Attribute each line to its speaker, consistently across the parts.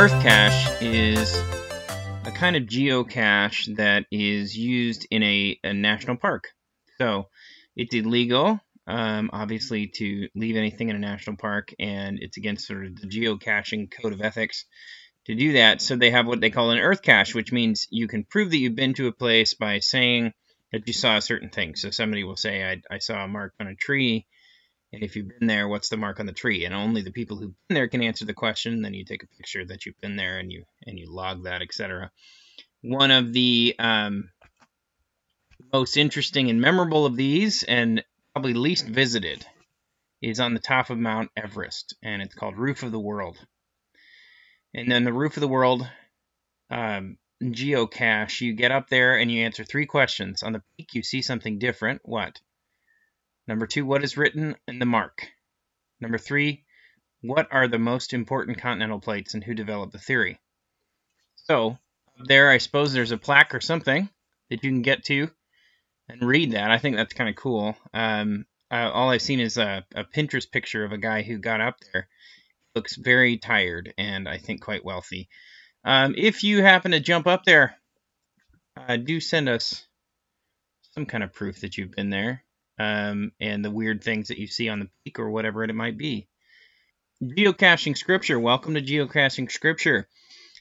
Speaker 1: Earth cache is a kind of geocache that is used in a, a national park. So it's illegal, um, obviously, to leave anything in a national park, and it's against sort of the geocaching code of ethics to do that. So they have what they call an Earth cache, which means you can prove that you've been to a place by saying that you saw a certain thing. So somebody will say, I, I saw a mark on a tree and if you've been there, what's the mark on the tree? And only the people who've been there can answer the question. Then you take a picture that you've been there and you and you log that, etc. One of the um, most interesting and memorable of these, and probably least visited, is on the top of Mount Everest, and it's called Roof of the World. And then the Roof of the World um, geocache, you get up there and you answer three questions. On the peak, you see something different. What? Number two, what is written in the mark? Number three, what are the most important continental plates and who developed the theory? So, there, I suppose there's a plaque or something that you can get to and read that. I think that's kind of cool. Um, uh, all I've seen is a, a, Pinterest picture of a guy who got up there. Looks very tired and I think quite wealthy. Um, if you happen to jump up there, uh, do send us some kind of proof that you've been there um, and the weird things that you see on the peak or whatever it might be. Geocaching Scripture. Welcome to Geocaching Scripture.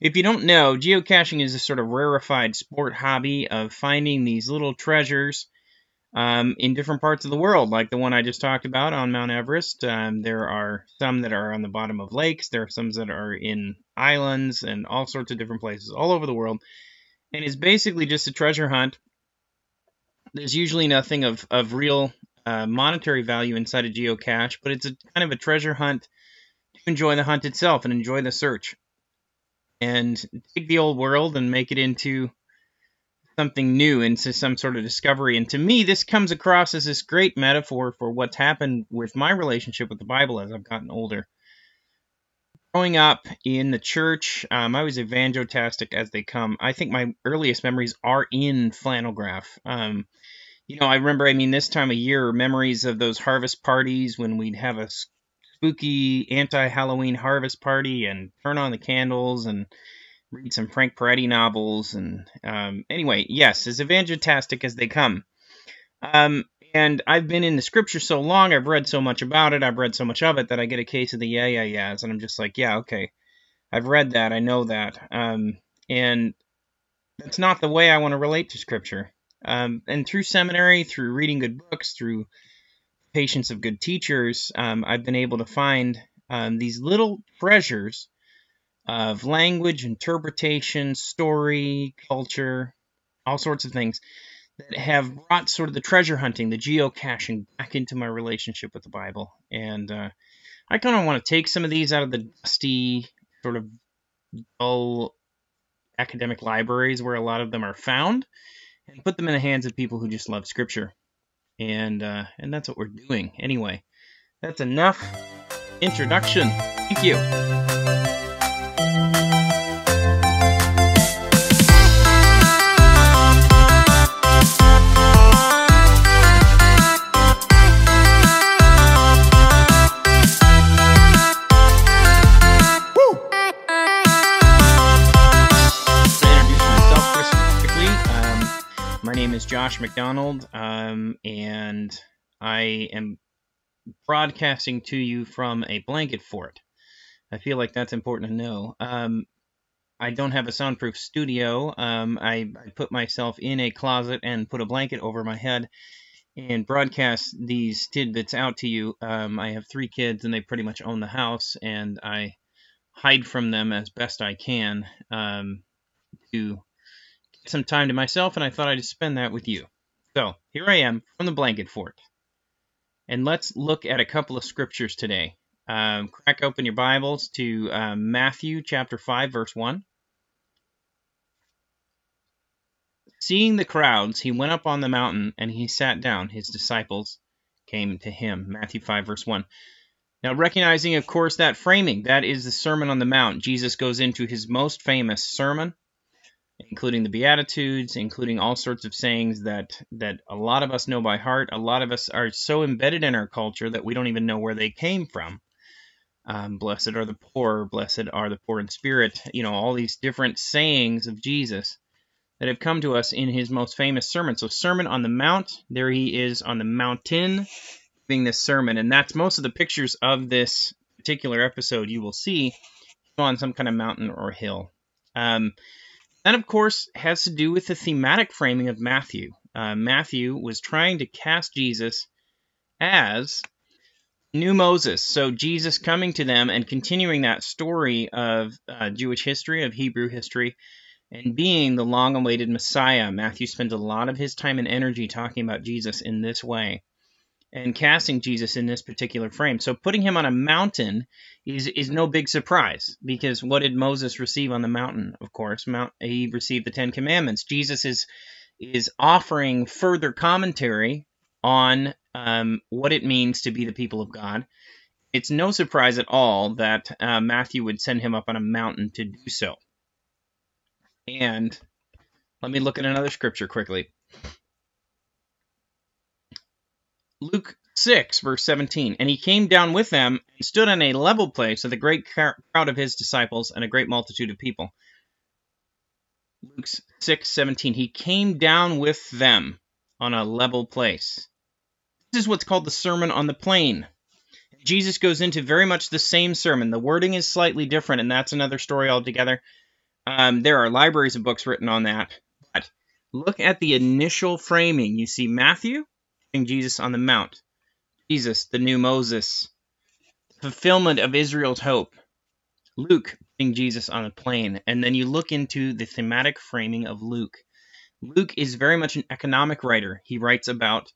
Speaker 1: If you don't know, geocaching is a sort of rarefied sport hobby of finding these little treasures um, in different parts of the world, like the one I just talked about on Mount Everest. Um, there are some that are on the bottom of lakes, there are some that are in islands and all sorts of different places all over the world. And it's basically just a treasure hunt there's usually nothing of, of real uh, monetary value inside a geocache, but it's a kind of a treasure hunt to enjoy the hunt itself and enjoy the search. And take the old world and make it into something new, into some sort of discovery. And to me, this comes across as this great metaphor for what's happened with my relationship with the Bible as I've gotten older growing up in the church, um, I was evangelistic as they come. I think my earliest memories are in flannel graph. Um, you know, I remember, I mean, this time of year, memories of those harvest parties when we'd have a spooky anti Halloween harvest party and turn on the candles and read some Frank Peretti novels. And um, anyway, yes, as evangelistic as they come. Um, and I've been in the scripture so long, I've read so much about it, I've read so much of it that I get a case of the yeah, yeah, yeahs, and I'm just like, yeah, okay, I've read that, I know that, um, and that's not the way I want to relate to scripture. Um, and through seminary, through reading good books, through the patience of good teachers, um, I've been able to find um, these little treasures of language, interpretation, story, culture, all sorts of things that have brought sort of the treasure hunting, the geocaching back into my relationship with the Bible. And uh, I kind of want to take some of these out of the dusty, sort of dull academic libraries where a lot of them are found and put them in the hands of people who just love Scripture. And uh, and that's what we're doing. Anyway, that's enough introduction. Thank you. Is Josh McDonald, um, and I am broadcasting to you from a blanket fort. I feel like that's important to know. Um, I don't have a soundproof studio. Um, I, I, put myself in a closet and put a blanket over my head and broadcast these tidbits out to you. Um, I have three kids and they pretty much own the house, and I hide from them as best I can um, to some time to myself, and I thought I'd spend that with you. So here I am from the blanket fort. And let's look at a couple of scriptures today. Um, crack open your Bibles to um, Matthew chapter 5, verse 1. Seeing the crowds, he went up on the mountain and he sat down. His disciples came to him. Matthew 5, verse 1. Now, recognizing, of course, that framing, that is the Sermon on the Mount. Jesus goes into his most famous sermon including the Beatitudes, including all sorts of sayings that that a lot of us know by heart. A lot of us are so embedded in our culture that we don't even know where they came from. um, blessed are the poor, blessed are the poor in spirit, you know, all these different sayings of Jesus that have come to us in his most famous sermon. So, Sermon on the Mount, there he is on the mountain giving this sermon. And that's most of the pictures of this particular episode you will see on some kind of mountain or hill. Um, that, of course, has to do with the thematic framing of Matthew. Uh, Matthew was trying to cast Jesus as new Moses. So Jesus coming to them and continuing that story of uh, Jewish history, of Hebrew history, and being the long awaited Messiah. Matthew spends a lot of his time and energy talking about Jesus in this way and casting Jesus in this particular frame. So putting him on a mountain is is no big surprise because what did Moses receive on the mountain? Of course, Mount he received the 10 commandments. Jesus is is offering further commentary on um, what it means to be the people of God. It's no surprise at all that uh, Matthew would send him up on a mountain to do so. And let me look at another scripture quickly. Luke 6, verse 17. And he came down with them and stood on a level place with a great crowd of his disciples and a great multitude of people. Luke 6, 17. He came down with them on a level place. This is what's called the Sermon on the Plain. Jesus goes into very much the same sermon. The wording is slightly different, and that's another story altogether. Um, there are libraries of books written on that. But look at the initial framing. You see Matthew Jesus on the Mount, Jesus, the new Moses, the fulfillment of Israel's hope. Luke putting Jesus on a plain, And then you look into the thematic framing of Luke. Luke is very much an economic writer. He writes about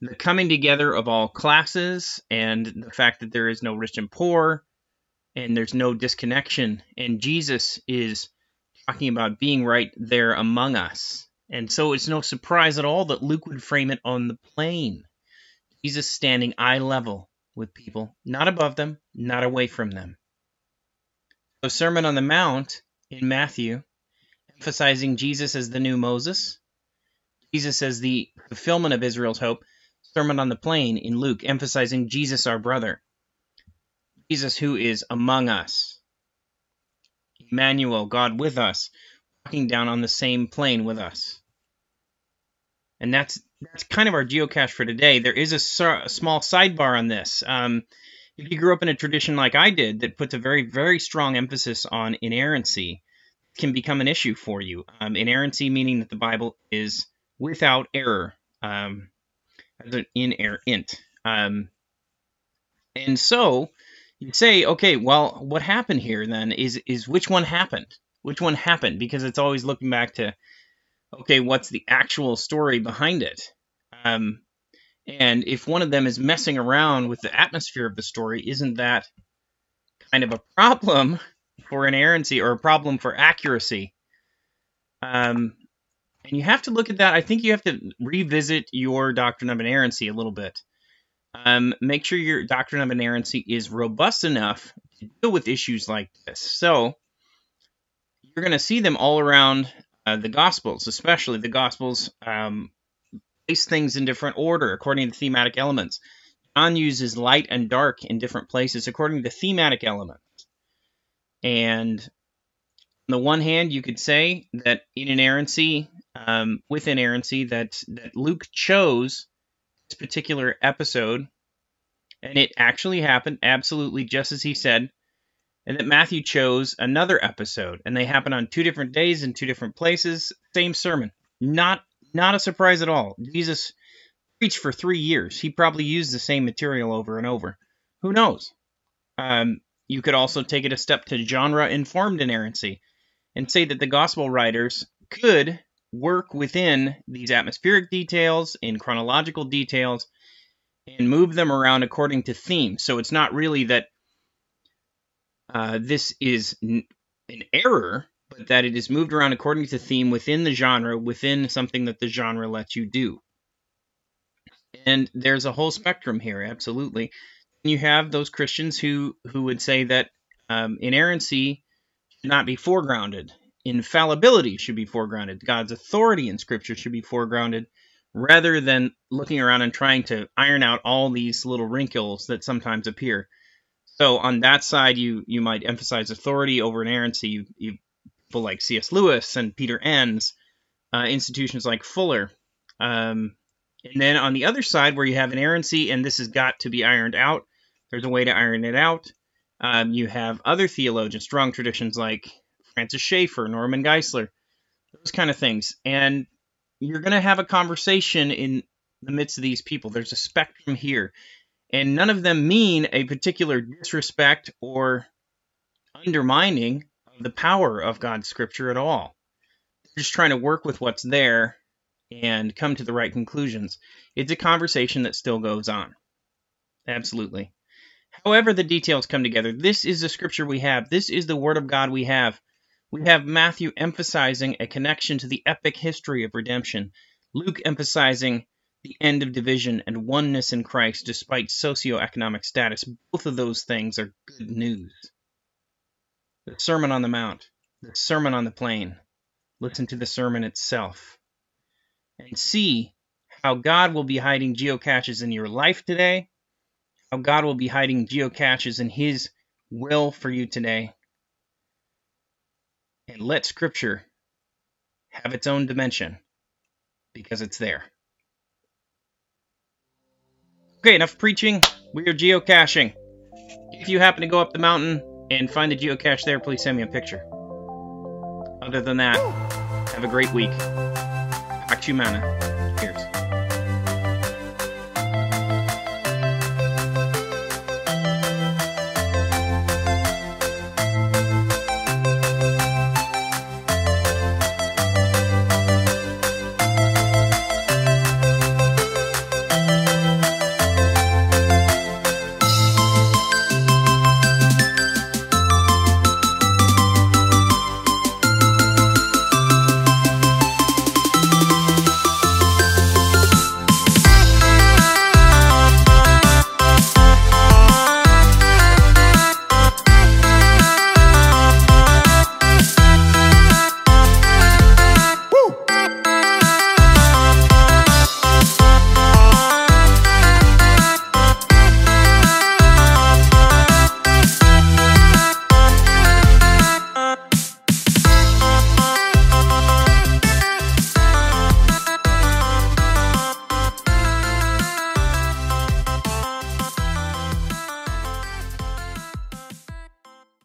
Speaker 1: the coming together of all classes and the fact that there is no rich and poor and there's no disconnection. And Jesus is talking about being right there among us. And so it's no surprise at all that Luke would frame it on the plain. Jesus standing eye level with people, not above them, not away from them. So, Sermon on the Mount in Matthew, emphasizing Jesus as the new Moses, Jesus as the fulfillment of Israel's hope. Sermon on the Plain in Luke, emphasizing Jesus, our brother. Jesus, who is among us. Emmanuel, God with us, down on the same plane with us. And that's that's kind of our geocache for today. There is a, a small sidebar on this. Um, if you grew up in a tradition like I did that puts a very, very strong emphasis on inerrancy, can become an issue for you. Um, inerrancy meaning that the Bible is without error, um, as an inerrant. Um, and so you say, okay, well, what happened here then is is which one happened? Which one happened? Because it's always looking back to, okay, what's the actual story behind it? Um, and if one of them is messing around with the atmosphere of the story, isn't that kind of a problem for inerrancy or a problem for accuracy? Um, and you have to look at that. I think you have to revisit your doctrine of inerrancy a little bit. Um, make sure your doctrine of inerrancy is robust enough to deal with issues like this. So you're going to see them all around uh, the Gospels, especially the Gospels um, place things in different order according to thematic elements. John uses light and dark in different places according to thematic elements. And on the one hand, you could say that in inerrancy, um, with inerrancy, that, that Luke chose this particular episode, and it actually happened absolutely just as he said, and that Matthew chose another episode, and they happen on two different days in two different places, same sermon. Not not a surprise at all. Jesus preached for three years. He probably used the same material over and over. Who knows? Um, you could also take it a step to genre informed inerrancy and say that the gospel writers could work within these atmospheric details, in chronological details, and move them around according to theme. So it's not really that uh, this is n- an error, but that it is moved around according to theme within the genre, within something that the genre lets you do. And there's a whole spectrum here, absolutely. You have those Christians who who would say that um, inerrancy should not be foregrounded. Infallibility should be foregrounded. God's authority in Scripture should be foregrounded, rather than looking around and trying to iron out all these little wrinkles that sometimes appear. So on that side, you you might emphasize authority over inerrancy. You, you people like C.S. Lewis and Peter Enns, uh, institutions like Fuller. Um, and then on the other side, where you have inerrancy and this has got to be ironed out, there's a way to iron it out. Um, you have other theologians, strong traditions like Francis Schaeffer, Norman Geisler, those kind of things. And you're going to have a conversation in the midst of these people. There's a spectrum here. And none of them mean a particular disrespect or undermining of the power of God's scripture at all. They're just trying to work with what's there and come to the right conclusions. It's a conversation that still goes on. Absolutely. However, the details come together. This is the scripture we have. This is the word of God we have. We have Matthew emphasizing a connection to the epic history of redemption, Luke emphasizing the end of division and oneness in Christ despite socioeconomic status. Both of those things are good news. The Sermon on the Mount, the Sermon on the Plain. Listen to the sermon itself and see how God will be hiding geocaches in your life today, how God will be hiding geocaches in His will for you today and let Scripture have its own dimension because it's there. Okay, enough preaching. We are geocaching. If you happen to go up the mountain and find a geocache there, please send me a picture. Other than that, have a great week. Achumana. Cheers.